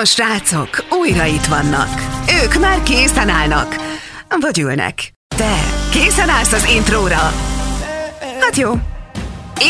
A srácok újra itt vannak. Ők már készen állnak. Vagy ülnek. Te készen állsz az intróra? Hát jó.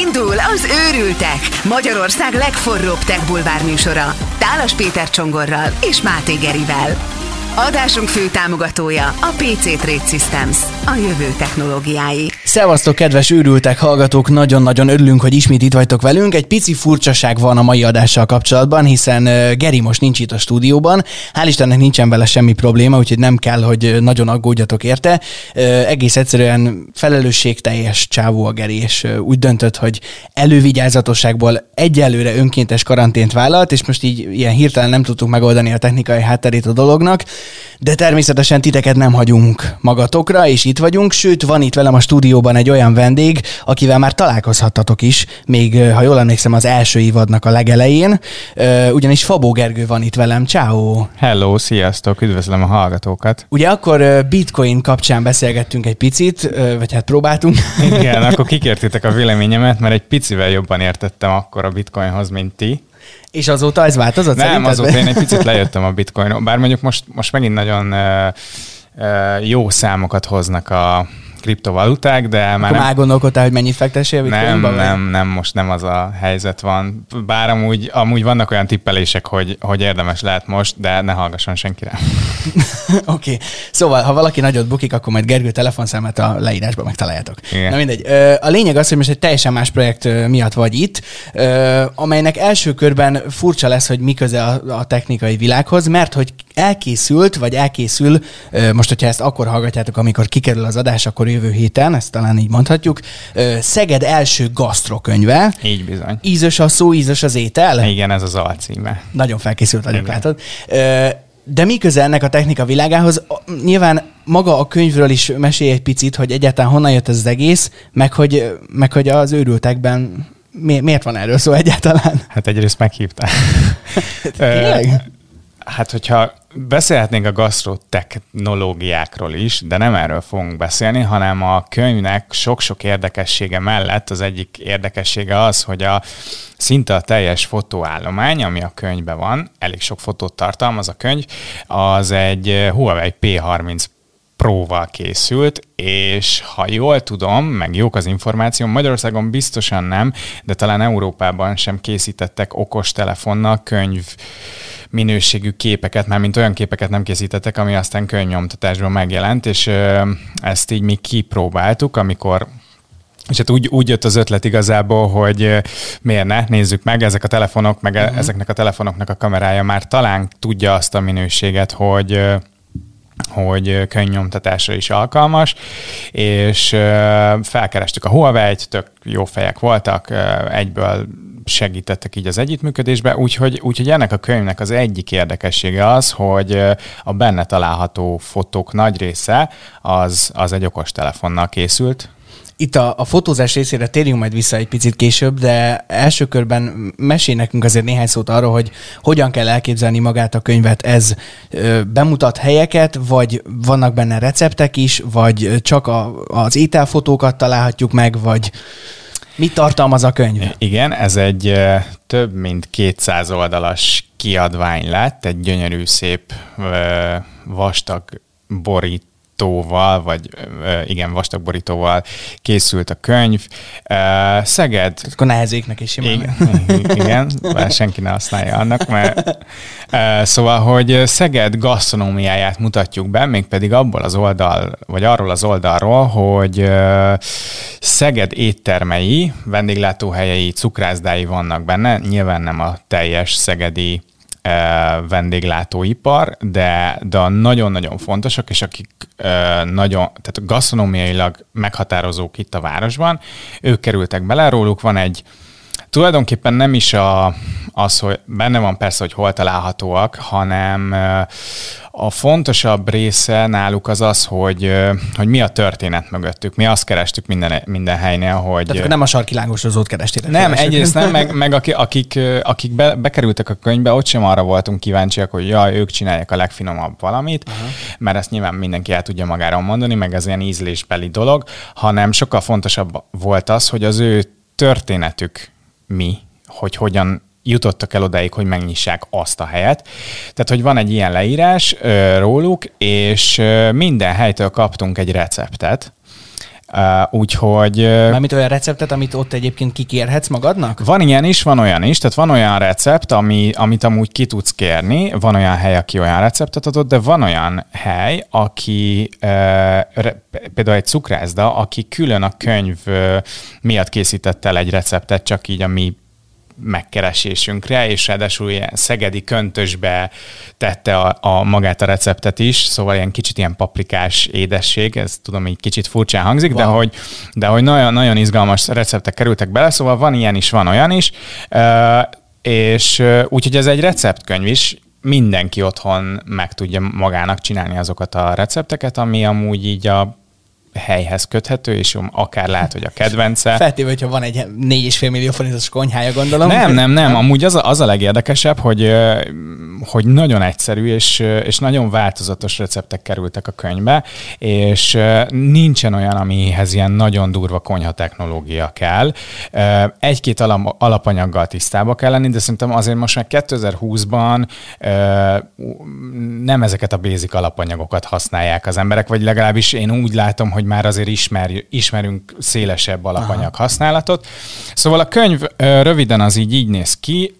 Indul az Őrültek, Magyarország legforróbb tech bulvár műsora. Tálas Péter Csongorral és Máté Gerivel. Adásunk fő támogatója a PC Trade Systems, a jövő technológiái. Szevasztok, kedves őrültek hallgatók! Nagyon-nagyon örülünk, hogy ismét itt vagytok velünk. Egy pici furcsaság van a mai adással kapcsolatban, hiszen Geri most nincs itt a stúdióban. Hál' Istennek nincsen vele semmi probléma, úgyhogy nem kell, hogy nagyon aggódjatok érte. Egész egyszerűen felelősségteljes csávó a Geri, és úgy döntött, hogy elővigyázatosságból egyelőre önkéntes karantént vállalt, és most így ilyen hirtelen nem tudtuk megoldani a technikai hátterét a dolognak de természetesen titeket nem hagyunk magatokra, és itt vagyunk, sőt, van itt velem a stúdióban egy olyan vendég, akivel már találkozhattatok is, még, ha jól emlékszem, az első évadnak a legelején, ugyanis Fabó Gergő van itt velem, ciao. Hello, sziasztok, üdvözlöm a hallgatókat. Ugye akkor bitcoin kapcsán beszélgettünk egy picit, vagy hát próbáltunk. Igen, akkor kikértétek a véleményemet, mert egy picivel jobban értettem akkor a bitcoinhoz, mint ti. És azóta ez változott? Nem, szerinted? azóta én egy picit lejöttem a bitcoinról, bár mondjuk most, most megint nagyon uh, uh, jó számokat hoznak a, kriptovaluták, de már Akkor nem... gondolkodtál, hogy mennyi fektessél Nem, nem, nem, most nem az a helyzet van. Bár amúgy, amúgy vannak olyan tippelések, hogy, hogy érdemes lehet most, de ne hallgasson senkire. Oké. okay. Szóval, ha valaki nagyot bukik, akkor majd Gergő telefonszámát a leírásban megtaláljátok. Igen. Na mindegy. A lényeg az, hogy most egy teljesen más projekt miatt vagy itt, amelynek első körben furcsa lesz, hogy mi köze a, a technikai világhoz, mert hogy elkészült, vagy elkészül, most, hogyha ezt akkor hallgatjátok, amikor kikerül az adás, akkor jövő héten, ezt talán így mondhatjuk, Szeged első gasztrokönyve. Így bizony. Ízös a szó, ízös az étel. Igen, ez az alcíme. Nagyon felkészült vagyok, látod. De mi köze ennek a technika világához? Nyilván maga a könyvről is mesélj egy picit, hogy egyáltalán honnan jött ez az egész, meg hogy, meg hogy az őrültekben mi, miért van erről szó egyáltalán? Hát egyrészt meghívtál. Hát, hogyha beszélhetnénk a gasztrotechnológiákról is, de nem erről fogunk beszélni, hanem a könyvnek sok-sok érdekessége mellett az egyik érdekessége az, hogy a szinte a teljes fotóállomány, ami a könyvben van, elég sok fotót tartalmaz a könyv, az egy Huawei P30 Pro-val készült, és ha jól tudom, meg jók az információ, Magyarországon biztosan nem, de talán Európában sem készítettek okos telefonnal könyv minőségű képeket, már mint olyan képeket nem készítettek, ami aztán könyvnyomtatásban megjelent, és ezt így mi kipróbáltuk, amikor és hát úgy, úgy jött az ötlet igazából, hogy miért ne, nézzük meg, ezek a telefonok, meg uh-huh. ezeknek a telefonoknak a kamerája már talán tudja azt a minőséget, hogy hogy könyvnyomtatásra is alkalmas, és felkerestük a Huawei-t, tök jó fejek voltak, egyből segítettek így az együttműködésbe, úgyhogy, úgyhogy ennek a könyvnek az egyik érdekessége az, hogy a benne található fotók nagy része az, az egy okos telefonnal készült, itt a, a fotózás részére térjünk majd vissza egy picit később, de első körben mesél nekünk azért néhány szót arról, hogy hogyan kell elképzelni magát a könyvet. Ez ö, bemutat helyeket, vagy vannak benne receptek is, vagy csak a, az ételfotókat találhatjuk meg, vagy Mit tartalmaz a könyv? Igen, ez egy több mint 200 oldalas kiadvány lett, egy gyönyörű, szép, vastag borít borítóval, vagy igen, vastag borítóval készült a könyv. Szeged... Akkor nehezéknek is igen, igen, bár senki ne használja annak, mert szóval, hogy Szeged gasztronómiáját mutatjuk be, mégpedig abból az oldal, vagy arról az oldalról, hogy Szeged éttermei, vendéglátóhelyei, cukrászdái vannak benne, nyilván nem a teljes szegedi vendéglátóipar, de, de nagyon-nagyon fontosak, és akik nagyon, tehát gasztronómiailag meghatározók itt a városban, ők kerültek bele, róluk van egy tulajdonképpen nem is a, az, hogy benne van persze, hogy hol találhatóak, hanem a fontosabb része náluk az az, hogy, hogy mi a történet mögöttük. Mi azt kerestük minden, minden helynél, hogy... Tehát nem a sarki lángosozót kerestétek. Nem, egyrészt nem, meg, meg akik, akik be, bekerültek a könyvbe, ott sem arra voltunk kíváncsiak, hogy jaj, ők csinálják a legfinomabb valamit, uh-huh. mert ezt nyilván mindenki el tudja magáról mondani, meg ez ilyen ízlésbeli dolog, hanem sokkal fontosabb volt az, hogy az ő történetük mi, hogy hogyan jutottak el odáig, hogy megnyissák azt a helyet. Tehát, hogy van egy ilyen leírás ö, róluk, és ö, minden helytől kaptunk egy receptet, Uh, úgyhogy... Mármint olyan receptet, amit ott egyébként kikérhetsz magadnak? Van ilyen is, van olyan is, tehát van olyan recept, ami, amit amúgy ki tudsz kérni, van olyan hely, aki olyan receptet adott, de van olyan hely, aki uh, re, például egy cukrászda, aki külön a könyv uh, miatt készített el egy receptet, csak így a mi megkeresésünkre, és ráadásul ilyen szegedi köntösbe tette a, a magát a receptet is, szóval ilyen kicsit ilyen paprikás édesség, ez tudom, így kicsit furcsán hangzik, wow. de hogy, de hogy nagyon, nagyon izgalmas receptek kerültek bele, szóval van ilyen is, van olyan is, és úgyhogy ez egy receptkönyv is, mindenki otthon meg tudja magának csinálni azokat a recepteket, ami amúgy így a helyhez köthető, és akár lehet, hogy a kedvence. Feltéve, hogyha van egy 4,5 millió forintos konyhája, gondolom. Nem, nem, nem. Amúgy az a, az a legérdekesebb, hogy, hogy nagyon egyszerű és, és nagyon változatos receptek kerültek a könyvbe, és nincsen olyan, amihez ilyen nagyon durva konyha technológia kell. Egy-két alapanyaggal tisztába kell lenni, de szerintem azért most már 2020-ban nem ezeket a basic alapanyagokat használják az emberek, vagy legalábbis én úgy látom, hogy már azért ismer, ismerünk szélesebb alapanyag Aha. használatot. Szóval a könyv röviden az így így néz ki,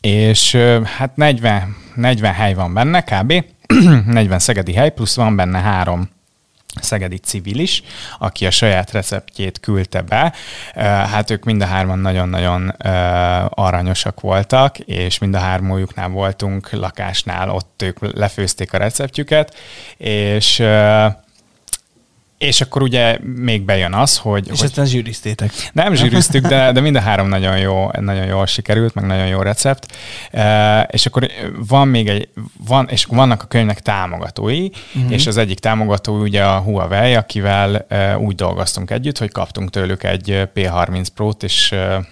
és hát 40, 40 hely van benne kb. 40 szegedi hely, plusz van benne három szegedi civilis, aki a saját receptjét küldte be. Hát ők mind a hárman nagyon-nagyon aranyosak voltak, és mind a hármójuknál voltunk lakásnál, ott ők lefőzték a receptjüket, és és akkor ugye még bejön az, hogy... És hogy aztán zsűriztétek. Nem zsűriztük, de, de mind a három nagyon jó, nagyon jól sikerült, meg nagyon jó recept. E, és akkor van még egy, van, és vannak a könyvnek támogatói, uh-huh. és az egyik támogató ugye a Huawei, akivel e, úgy dolgoztunk együtt, hogy kaptunk tőlük egy P30 Pro-t, és e,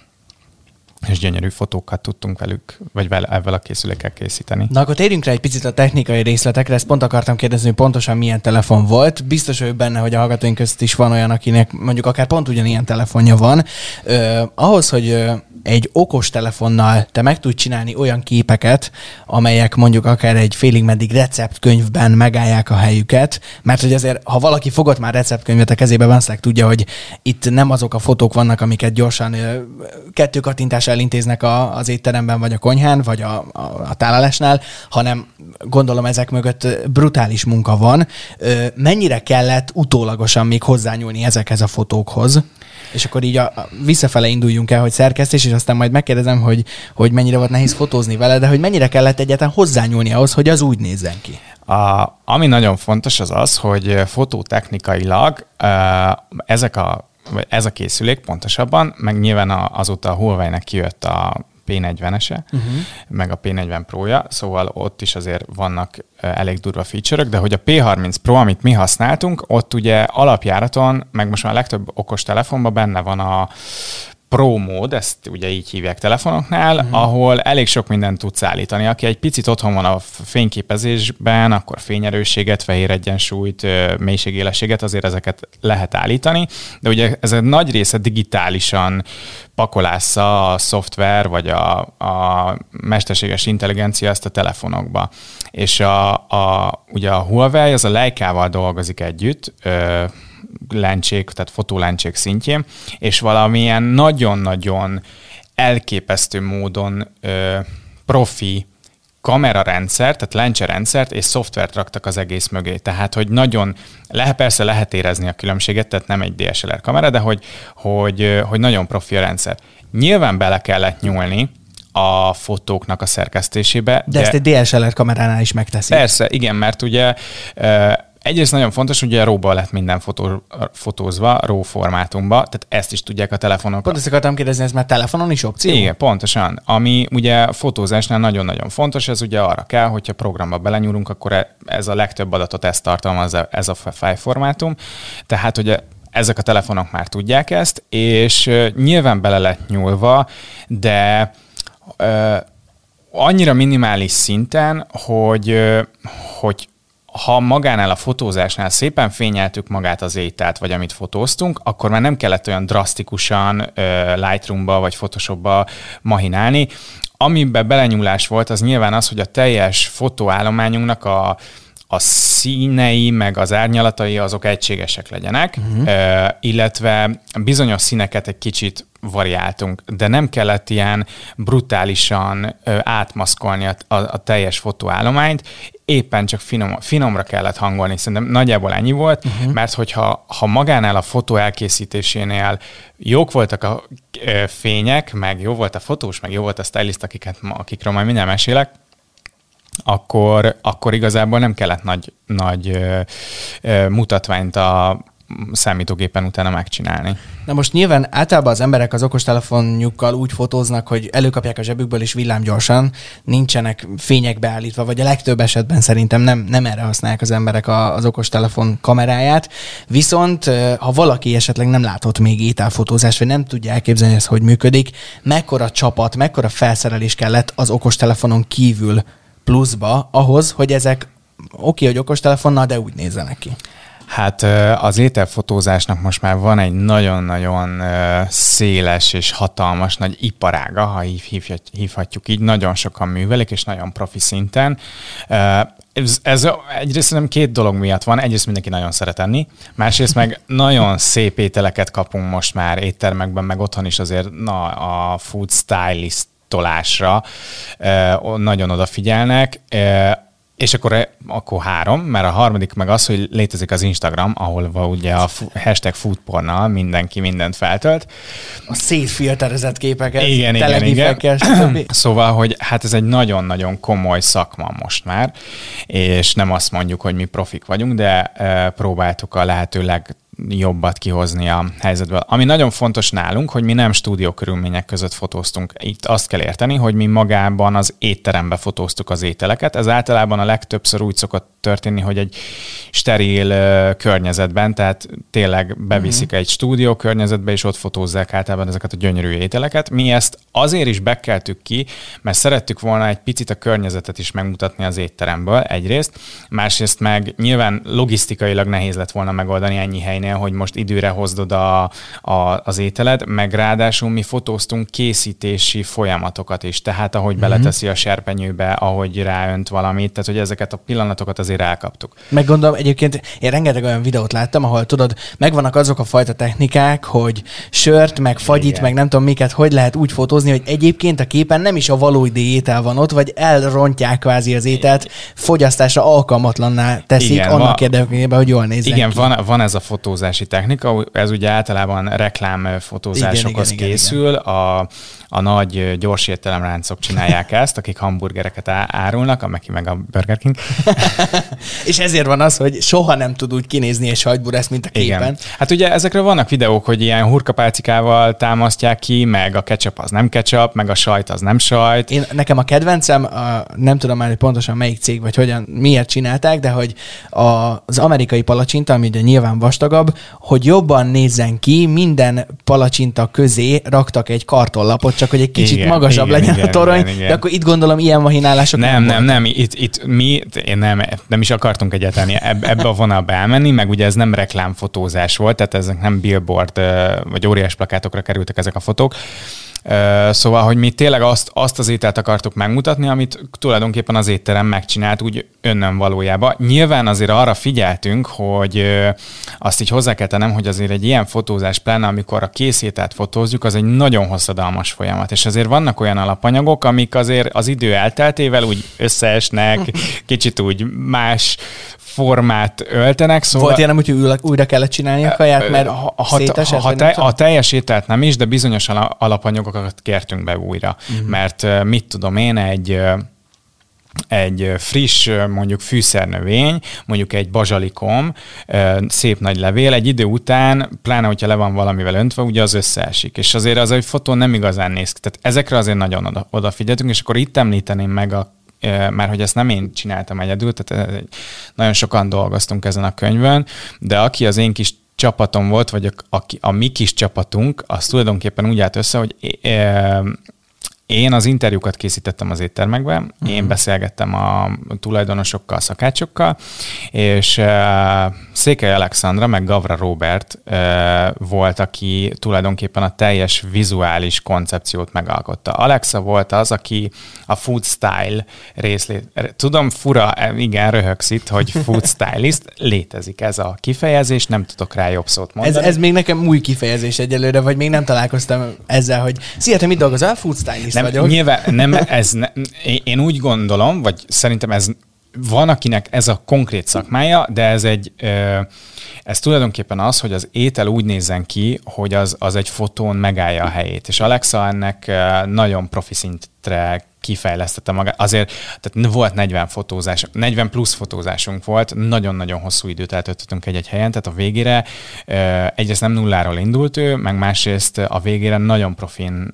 és gyönyörű fotókat tudtunk velük, vagy vele, ebben a készülékkel készíteni. Na akkor térjünk rá egy picit a technikai részletekre, ezt pont akartam kérdezni, hogy pontosan milyen telefon volt. Biztos vagyok benne, hogy a hallgatóink között is van olyan, akinek mondjuk akár pont ugyanilyen telefonja van. Ö, ahhoz, hogy egy okos telefonnal te meg tudsz csinálni olyan képeket, amelyek mondjuk akár egy félig meddig receptkönyvben megállják a helyüket, mert hogy azért, ha valaki fogott már receptkönyvet a kezébe, valószínűleg tudja, hogy itt nem azok a fotók vannak, amiket gyorsan kettő kattintással elintéznek a, az étteremben, vagy a konyhán, vagy a, a, a tálalásnál, hanem gondolom ezek mögött brutális munka van. Mennyire kellett utólagosan még hozzányúlni ezekhez a fotókhoz? És akkor így a, a visszafele induljunk el, hogy szerkesztés, és aztán majd megkérdezem, hogy, hogy mennyire volt nehéz fotózni vele, de hogy mennyire kellett egyáltalán hozzányúlni ahhoz, hogy az úgy nézzen ki. A, ami nagyon fontos az az, hogy fototechnikailag ezek a, vagy ez a készülék pontosabban, meg nyilván azóta a Huawei-nek kijött a P40-ese, uh-huh. meg a P40 Pro-ja, szóval ott is azért vannak elég durva feature de hogy a P30 Pro, amit mi használtunk, ott ugye alapjáraton, meg most már a legtöbb okos telefonban benne van a Pro mód, ezt ugye így hívják telefonoknál, uh-huh. ahol elég sok mindent tudsz állítani. Aki egy picit otthon van a fényképezésben, akkor fényerősséget, fehér egyensúlyt, mélységélességet, azért ezeket lehet állítani, de ugye ez egy nagy része digitálisan pakolásza a szoftver, vagy a, a mesterséges intelligencia ezt a telefonokba. És a, a, ugye a Huawei az a Leica-val dolgozik együtt, ö, lencsék, tehát fotólencsék szintjén, és valamilyen nagyon-nagyon elképesztő módon ö, profi kamerarendszer, tehát lencserendszert és szoftvert raktak az egész mögé. Tehát, hogy nagyon, lehet, persze lehet érezni a különbséget, tehát nem egy DSLR kamera, de hogy, hogy, hogy nagyon profi a rendszer. Nyilván bele kellett nyúlni a fotóknak a szerkesztésébe. De, de ezt egy DSLR kameránál is megteszi. Persze, igen, mert ugye Egyrészt nagyon fontos, hogy a RAW-ba lett minden fotó, fotózva, RAW formátumba, tehát ezt is tudják a telefonok. Pont ezt akartam kérdezni, ez már telefonon is opció? Igen, pontosan. Ami ugye fotózásnál nagyon-nagyon fontos, ez ugye arra kell, hogyha programba belenyúlunk, akkor e- ez a legtöbb adatot ezt tartalmaz, ez a fájlformátum. Tehát ugye ezek a telefonok már tudják ezt, és nyilván bele lett nyúlva, de ö, annyira minimális szinten, hogy, hogy ha magánál a fotózásnál szépen fényeltük magát az ételt, vagy amit fotóztunk, akkor már nem kellett olyan drasztikusan Lightroomba vagy Photoshopba mahinálni. Amiben belenyúlás volt, az nyilván az, hogy a teljes fotóállományunknak a a színei, meg az árnyalatai azok egységesek legyenek, uh-huh. illetve bizonyos színeket egy kicsit variáltunk, de nem kellett ilyen brutálisan átmaszkolni a, a, a teljes fotóállományt, éppen csak finom, finomra kellett hangolni, szerintem nagyjából ennyi volt, uh-huh. mert hogyha ha magánál a fotó elkészítésénél jók voltak a fények, meg jó volt a fotós, meg jó volt a stylist, akiket, akikről majd minden mesélek, akkor, akkor igazából nem kellett nagy, nagy ö, ö, mutatványt a számítógépen utána megcsinálni. Na most nyilván általában az emberek az okostelefonjukkal úgy fotóznak, hogy előkapják a zsebükből és villámgyorsan, nincsenek fények beállítva, vagy a legtöbb esetben szerintem nem, nem erre használják az emberek az okostelefon kameráját. Viszont ha valaki esetleg nem látott még ételfotózást, vagy nem tudja elképzelni ezt, hogy működik, mekkora csapat, mekkora felszerelés kellett az okostelefonon kívül pluszba ahhoz, hogy ezek oké, okay, hogy okostelefonnal, de úgy nézzenek ki. Hát az ételfotózásnak most már van egy nagyon-nagyon széles és hatalmas nagy iparága, ha hívhatjuk így, nagyon sokan művelik, és nagyon profi szinten. Ez, ez egyrészt nem két dolog miatt van. Egyrészt mindenki nagyon szeret enni, másrészt meg nagyon szép ételeket kapunk most már éttermekben, meg otthon is azért na, a food stylist tolásra nagyon odafigyelnek. És akkor, akkor három, mert a harmadik meg az, hogy létezik az Instagram, ahol ugye a hashtag foodpornal mindenki mindent feltölt. A szétfilterezett képeket, igen, igen, igen. Szóval, hogy hát ez egy nagyon-nagyon komoly szakma most már, és nem azt mondjuk, hogy mi profik vagyunk, de próbáltuk a lehető leg jobbat kihozni a helyzetből. Ami nagyon fontos nálunk, hogy mi nem stúdió körülmények között fotóztunk. Itt azt kell érteni, hogy mi magában az étterembe fotóztuk az ételeket. Ez általában a legtöbbször úgy szokott történni, hogy egy steril uh, környezetben, tehát tényleg beviszik uh-huh. egy stúdió környezetbe, és ott fotózzák általában ezeket a gyönyörű ételeket. Mi ezt azért is bekeltük ki, mert szerettük volna egy picit a környezetet is megmutatni az étteremből egyrészt, másrészt meg nyilván logisztikailag nehéz lett volna megoldani ennyi helynél, cégnél, hogy most időre hozdod a, a, az ételed, meg ráadásul mi fotóztunk készítési folyamatokat is, tehát ahogy mm-hmm. beleteszi a serpenyőbe, ahogy ráönt valamit, tehát hogy ezeket a pillanatokat azért elkaptuk. Meg gondolom egyébként, én rengeteg olyan videót láttam, ahol tudod, megvannak azok a fajta technikák, hogy sört, meg fagyit, Igen. meg nem tudom miket, hogy lehet úgy fotózni, hogy egyébként a képen nem is a valódi étel van ott, vagy elrontják kvázi az ételt, fogyasztásra alkalmatlanná teszik Igen, annak érdekében, hogy jól nézzen Igen, ki. Van, van ez a fotó fotózási technika, ez ugye általában reklámfotózásokhoz igen, készül, igen, igen. A, a nagy gyors étteremláncok csinálják ezt, akik hamburgereket árulnak, a Meki meg a Burger King. és ezért van az, hogy soha nem tud úgy kinézni és ezt, mint a képen. Igen. Hát ugye ezekről vannak videók, hogy ilyen hurkapálcikával támasztják ki, meg a ketchup az nem ketchup, meg a sajt az nem sajt. Én, nekem a kedvencem, a, nem tudom már, hogy pontosan melyik cég, vagy hogyan, miért csinálták, de hogy a, az amerikai palacsinta, ami ugye nyilván vastagabb, hogy jobban nézzen ki, minden palacsinta közé raktak egy kartonlapot, csak hogy egy kicsit igen, magasabb igen, legyen igen, a torony, igen, igen. de akkor itt gondolom ilyen mahinálások nem Nem, nem, nem, itt, itt mi én nem, nem is akartunk egyáltalán ebbe a vonalba elmenni, meg ugye ez nem reklámfotózás volt, tehát ezek nem billboard vagy óriás plakátokra kerültek ezek a fotók, Szóval, hogy mi tényleg azt, azt az ételt akartuk megmutatni, amit tulajdonképpen az étterem megcsinált úgy önnön valójában. Nyilván azért arra figyeltünk, hogy azt így hozzá kell tennem, hogy azért egy ilyen fotózás, pláne amikor a készételt fotózjuk, az egy nagyon hosszadalmas folyamat, és azért vannak olyan alapanyagok, amik azért az idő elteltével úgy összeesnek, kicsit úgy más formát öltenek. Szóval... Volt ilyen, hogy újra kellett csinálni a kaját, mert ha, ha, ha, te, a teljes ételt nem is, de bizonyos alapanyagokat kértünk be újra. Uh-huh. Mert mit tudom én, egy egy friss, mondjuk fűszernövény, mondjuk egy bazsalikom, szép nagy levél, egy idő után, pláne, hogyha le van valamivel öntve, ugye az összeesik. És azért az, hogy fotó nem igazán néz ki. Tehát ezekre azért nagyon oda, odafigyeltünk, és akkor itt említeném meg a mert hogy ezt nem én csináltam egyedül, tehát nagyon sokan dolgoztunk ezen a könyvön, de aki az én kis csapatom volt, vagy a, a, a mi kis csapatunk, az tulajdonképpen úgy állt össze, hogy én az interjúkat készítettem az éttermekben, uh-huh. én beszélgettem a tulajdonosokkal, szakácsokkal, és uh, Székely Alexandra meg Gavra Robert uh, volt, aki tulajdonképpen a teljes vizuális koncepciót megalkotta. Alexa volt az, aki a food style részlét, tudom, fura, igen, röhögsz itt, hogy food stylist, létezik ez a kifejezés, nem tudok rá jobb szót mondani. Ez, ez még nekem új kifejezés egyelőre, vagy még nem találkoztam ezzel, hogy szia, te mit dolgozol? Food stylist nem, vagyok. Nyilván nem, ez ne, én úgy gondolom, vagy szerintem ez van, akinek ez a konkrét szakmája, de ez egy, ez tulajdonképpen az, hogy az étel úgy nézzen ki, hogy az, az egy fotón megállja a helyét. És Alexa ennek nagyon profi szintre kifejlesztette magát. Azért tehát volt 40 fotózás, 40 plusz fotózásunk volt, nagyon-nagyon hosszú időt eltöltöttünk egy-egy helyen, tehát a végére egyrészt nem nulláról indult ő, meg másrészt a végére nagyon profin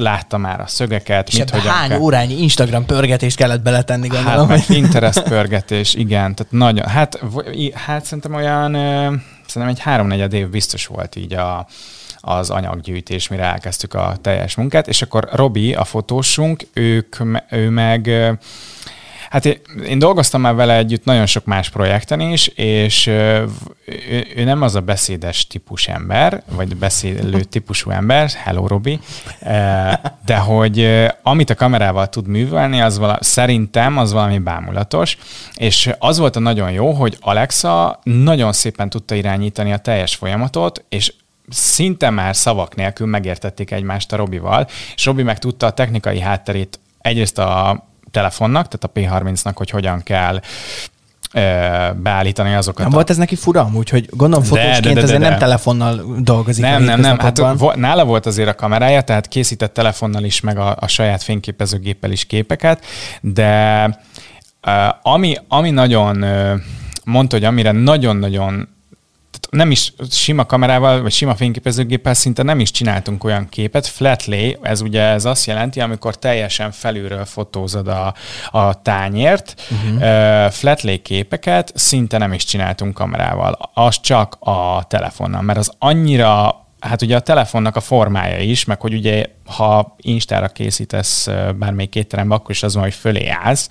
látta már a szögeket. És mit, hogy hány kell. órányi Instagram pörgetést kellett beletenni, hát, gondolom. Hát, meg Pinterest pörgetés, igen. Tehát nagyon, hát, hát szerintem olyan, szerintem egy háromnegyed év biztos volt így a, az anyaggyűjtés, mire elkezdtük a teljes munkát, és akkor Robi, a fotósunk, ők, ő meg Hát én, én dolgoztam már vele együtt nagyon sok más projekten is, és ő, ő nem az a beszédes típus ember, vagy beszélő típusú ember, hello Robi, de hogy amit a kamerával tud művelni, az vala, szerintem az valami bámulatos, és az volt a nagyon jó, hogy Alexa nagyon szépen tudta irányítani a teljes folyamatot, és szinte már szavak nélkül megértették egymást a Robival, és Robi meg tudta a technikai hátterét egyrészt a telefonnak, tehát a P30-nak, hogy hogyan kell beállítani azokat. Nem a... volt ez neki fura amúgy, hogy gondolom fotósként de, de, de, de, azért de. nem telefonnal dolgozik. Nem, nem, nem. Hát nála volt azért a kamerája, tehát készített telefonnal is, meg a, a saját fényképezőgéppel is képeket, de ami, ami nagyon mondta, hogy amire nagyon-nagyon nem is sima kamerával, vagy sima fényképezőgéppel szinte nem is csináltunk olyan képet. Flat lay, ez ugye ez azt jelenti, amikor teljesen felülről fotózod a, a tányért. Uh-huh. Uh, flat lay képeket szinte nem is csináltunk kamerával. Az csak a telefonnal, mert az annyira hát ugye a telefonnak a formája is, meg hogy ugye ha Instára készítesz bármelyik étterembe, akkor is az van, hogy fölé állsz.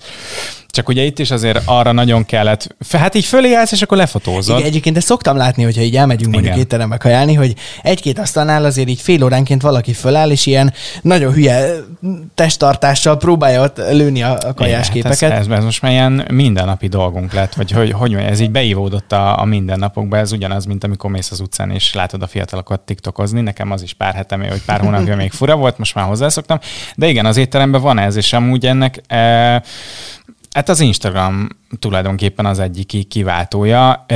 Csak ugye itt is azért arra nagyon kellett, hát így fölé állsz, és akkor lefotózod. Igen, egyébként ezt szoktam látni, hogyha így elmegyünk mondjuk étterembe kajálni, hogy egy-két asztalnál azért így fél óránként valaki föláll, és ilyen nagyon hülye testtartással próbálja ott lőni a, kajás Igen, képeket. Ez, ez, ez, most már ilyen mindennapi dolgunk lett, vagy hogy, hogy ez így beívódott a, a mindennapokba, ez ugyanaz, mint amikor mész az utcán, és látod a fiatalokat tiktokozni. Nekem az is pár hetem, hogy pár hónapja még fura volt, most már hozzászoktam. De igen, az étteremben van ez, és amúgy ennek e, Hát az Instagram tulajdonképpen az egyik kiváltója.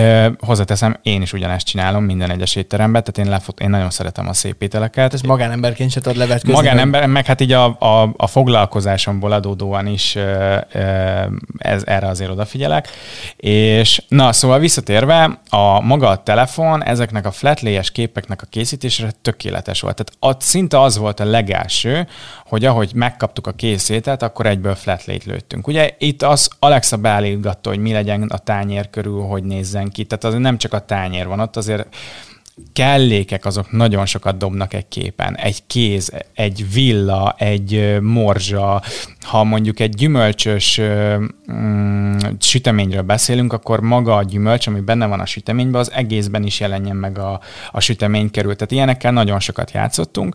hozzáteszem, én is ugyanezt csinálom minden egyes étteremben, tehát én, lefot, én nagyon szeretem a szép ételeket. Ez magánemberként se tudod levetközni? Magánember, meg hát így a, a, a foglalkozásomból adódóan is ez, erre azért odafigyelek. És na, szóval visszatérve, a maga a telefon ezeknek a flatlay képeknek a készítésére tökéletes volt. Tehát szinte az volt a legelső, hogy ahogy megkaptuk a készétet, akkor egyből flatlay-t lőttünk. Ugye itt az Alexa beállít válogatta, hogy mi legyen a tányér körül, hogy nézzen ki. Tehát az nem csak a tányér van ott, azért kellékek azok nagyon sokat dobnak egy képen. Egy kéz, egy villa, egy morzsa, ha mondjuk egy gyümölcsös mm, süteményről beszélünk, akkor maga a gyümölcs, ami benne van a süteményben, az egészben is jelenjen meg a, a sütemény kerül. Tehát ilyenekkel nagyon sokat játszottunk.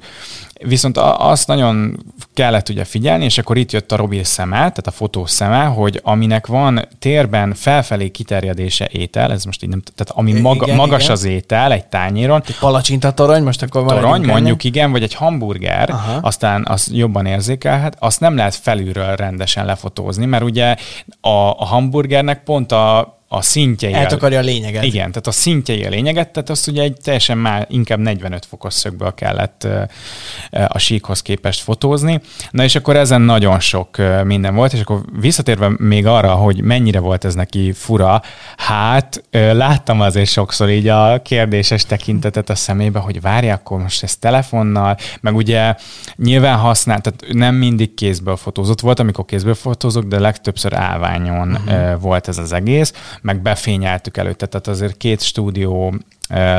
Viszont azt nagyon kellett ugye figyelni, és akkor itt jött a Robi szeme, tehát a fotós szeme, hogy aminek van térben felfelé kiterjedése étel, ez most így nem, tehát ami maga, igen, magas igen. az étel egy tányéron. Egy palacsinta torony, most akkor van Torony, mondjuk igen, vagy egy hamburger, Aha. aztán az jobban érzékelhet, azt nem lehet felülről rendesen lefotózni, mert ugye a, a hamburgernek pont a a szintjei. Eltakarja a lényeget. Igen, tehát a szintjei a lényeget, tehát azt ugye egy teljesen már inkább 45 fokos szögből kellett a síkhoz képest fotózni. Na és akkor ezen nagyon sok minden volt, és akkor visszatérve még arra, hogy mennyire volt ez neki fura, hát láttam azért sokszor így a kérdéses tekintetet a szemébe, hogy várja, akkor most ez telefonnal, meg ugye nyilván használt, tehát nem mindig kézből fotózott volt, amikor kézből fotózok, de legtöbbször állványon uh-huh. volt ez az egész meg befényeltük előtte, tehát azért két stúdió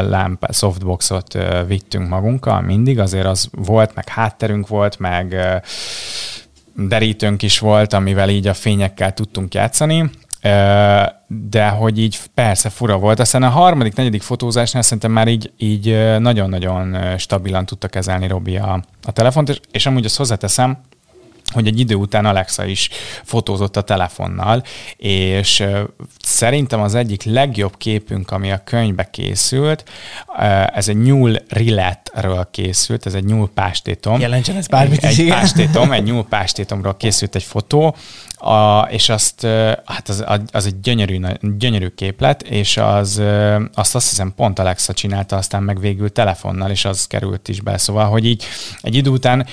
lámpa, softboxot vittünk magunkkal mindig, azért az volt, meg hátterünk volt, meg derítőnk is volt, amivel így a fényekkel tudtunk játszani, de hogy így persze fura volt. Aztán a harmadik, negyedik fotózásnál szerintem már így, így nagyon-nagyon stabilan tudta kezelni Robi a, a telefont, és, és amúgy azt hozzáteszem, hogy egy idő után Alexa is fotózott a telefonnal, és szerintem az egyik legjobb képünk, ami a könyvbe készült, ez egy nyúl rilletről készült, ez egy nyúl pástétom. Jelentsen ez bármit Egy pástétom, egy nyúl pástétomról készült egy fotó, a, és azt, hát az, az egy gyönyörű, gyönyörű képlet, és az, azt azt hiszem pont Alexa csinálta, aztán meg végül telefonnal, és az került is be. Szóval, hogy így egy idő után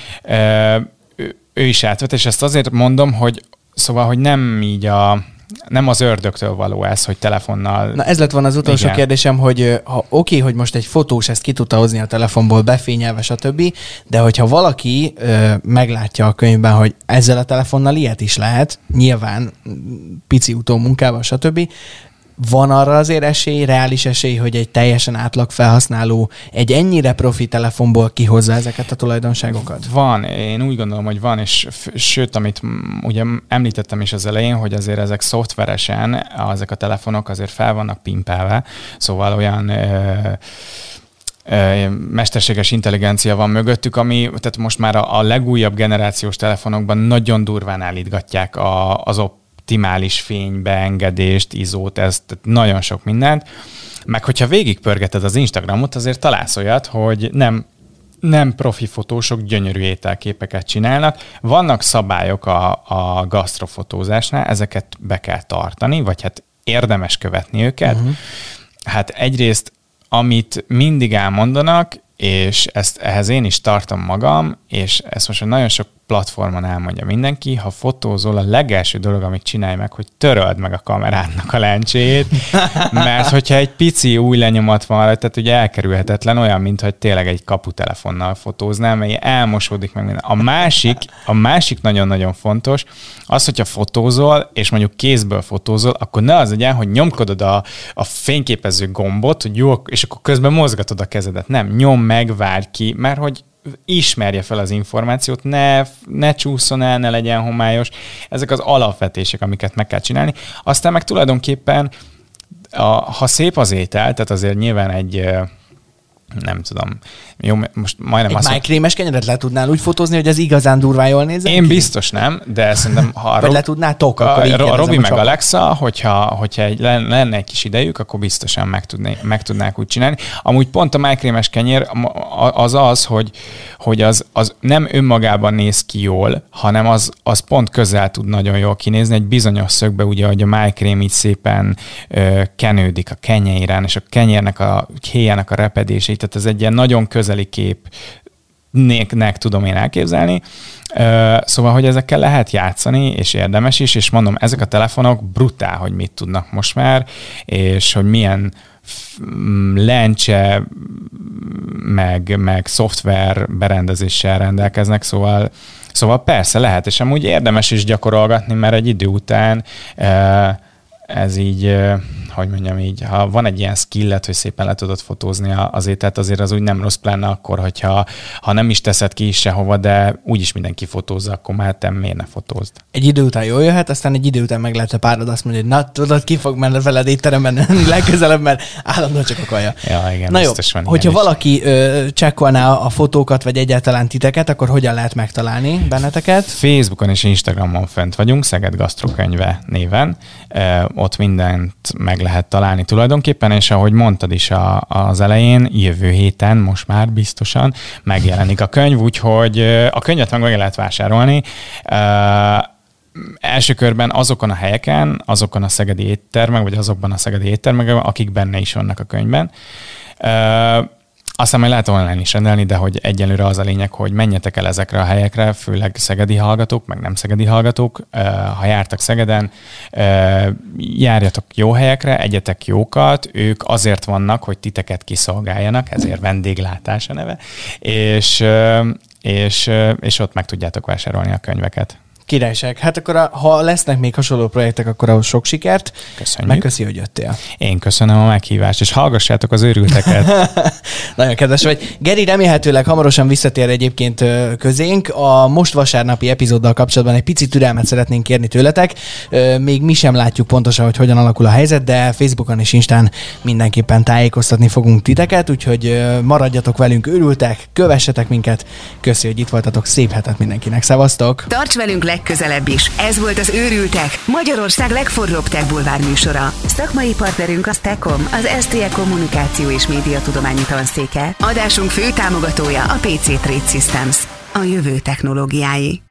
ő is átvett, és ezt azért mondom, hogy szóval, hogy nem így a, nem az ördögtől való ez, hogy telefonnal... Na ez lett volna az utolsó Igen. kérdésem, hogy ha oké, okay, hogy most egy fotós ezt ki tudta hozni a telefonból, befényelve, stb., de hogyha valaki ö, meglátja a könyvben, hogy ezzel a telefonnal ilyet is lehet, nyilván pici utómunkával, stb., van arra azért esély, reális esély, hogy egy teljesen átlag felhasználó egy ennyire profi telefonból kihozza ezeket a tulajdonságokat? Van, én úgy gondolom, hogy van, és sőt, amit ugye említettem is az elején, hogy azért ezek szoftveresen, ezek a telefonok azért fel vannak pimpelve, szóval olyan ö- mesterséges intelligencia van mögöttük, ami tehát most már a, a legújabb generációs telefonokban nagyon durván állítgatják a, az op optimális fénybeengedést, izót, ez nagyon sok mindent. Meg hogyha végigpörgeted az Instagramot, azért találsz olyat, hogy nem nem profi fotósok gyönyörű ételképeket csinálnak. Vannak szabályok a, a gasztrofotózásnál, ezeket be kell tartani, vagy hát érdemes követni őket. Uh-huh. Hát egyrészt, amit mindig elmondanak, és ezt ehhez én is tartom magam, és ezt most nagyon sok platformon elmondja mindenki, ha fotózol, a legelső dolog, amit csinálj meg, hogy töröld meg a kamerádnak a lencséjét, mert hogyha egy pici új lenyomat van rajta, tehát ugye elkerülhetetlen, olyan, mint hogy tényleg egy kaputelefonnal fotóznál, mely elmosódik meg minden. A másik, a másik nagyon-nagyon fontos, az, hogyha fotózol, és mondjuk kézből fotózol, akkor ne az legyen, hogy nyomkodod a, a fényképező gombot, hogy jó, és akkor közben mozgatod a kezedet. Nem, nyom meg, várj ki, mert hogy ismerje fel az információt, ne, ne csúszon el, ne legyen homályos. Ezek az alapvetések, amiket meg kell csinálni. Aztán meg tulajdonképpen, a, ha szép az étel, tehát azért nyilván egy nem tudom, jó, most majdnem Egy azt májkrémes kenyeret le tudnál úgy fotózni, hogy ez igazán durván jól nézzen Én ki? biztos nem, de szerintem ha... Vagy Rob... le tudnátok, akkor így a, Robi meg Alexa, hogyha, hogyha egy, lenne egy kis idejük, akkor biztosan meg, tudné, meg tudnák úgy csinálni. Amúgy pont a májkrémes kenyér az az, hogy, hogy az, az nem önmagában néz ki jól, hanem az, az pont közel tud nagyon jól kinézni. Egy bizonyos szögbe ugye, hogy a májkrém így szépen ö, kenődik a kenyéren, és a kenyérnek a héjának a repedését, tehát ez egy ilyen nagyon közel közeli kép nek tudom én elképzelni. Szóval, hogy ezekkel lehet játszani, és érdemes is, és mondom, ezek a telefonok brutál, hogy mit tudnak most már, és hogy milyen lencse, meg, meg szoftver berendezéssel rendelkeznek, szóval, szóval persze lehet, és amúgy érdemes is gyakorolgatni, mert egy idő után ez így hogy mondjam így, ha van egy ilyen skillet, hogy szépen le tudod fotózni az ételt, azért az úgy nem rossz pláne akkor, hogyha ha nem is teszed ki is sehova, de úgyis mindenki fotózza, akkor már te miért ne fotózd? Egy idő után jól jöhet, aztán egy idő után meg lehet a párod azt mondja, hogy na tudod, ki fog menni veled étteremben legközelebb, mert állandóan csak a kaja. Ja, igen, na jó, van hogyha valaki ö, csekkolná a fotókat, vagy egyáltalán titeket, akkor hogyan lehet megtalálni benneteket? Facebookon és Instagramon fent vagyunk, Szeged Gasztrokönyve néven. Ö, ott mindent meg lehet találni tulajdonképpen, és ahogy mondtad is a, az elején, jövő héten most már biztosan megjelenik a könyv, úgyhogy a könyvet meg lehet vásárolni. Uh, első körben azokon a helyeken, azokon a szegedi éttermek, vagy azokban a szegedi éttermek, akik benne is vannak a könyvben. Uh, aztán majd lehet online is rendelni, de hogy egyelőre az a lényeg, hogy menjetek el ezekre a helyekre, főleg szegedi hallgatók, meg nem szegedi hallgatók. Ha jártak Szegeden, járjatok jó helyekre, egyetek jókat, ők azért vannak, hogy titeket kiszolgáljanak, ezért vendéglátás a neve, és, és, és ott meg tudjátok vásárolni a könyveket. Királyság. Hát akkor, a, ha lesznek még hasonló projektek, akkor ahhoz sok sikert. Köszönjük. Megköszi, hogy jöttél. Én köszönöm a meghívást, és hallgassátok az őrülteket. Nagyon kedves vagy. Geri remélhetőleg hamarosan visszatér egyébként közénk. A most vasárnapi epizóddal kapcsolatban egy picit türelmet szeretnénk kérni tőletek. Még mi sem látjuk pontosan, hogy hogyan alakul a helyzet, de Facebookon és Instán mindenképpen tájékoztatni fogunk titeket, úgyhogy maradjatok velünk, örültek, kövessetek minket. Köszi, hogy itt voltatok. Szép hetet mindenkinek. Szevasztok! Tarts velünk legközelebb is. Ez volt az Őrültek, Magyarország legforróbb tech bulvár műsora. Szakmai partnerünk a Stekom, az STE Kommunikáció és Média Tudományi Tanszéke. Adásunk fő támogatója a PC Trade Systems. A jövő technológiái.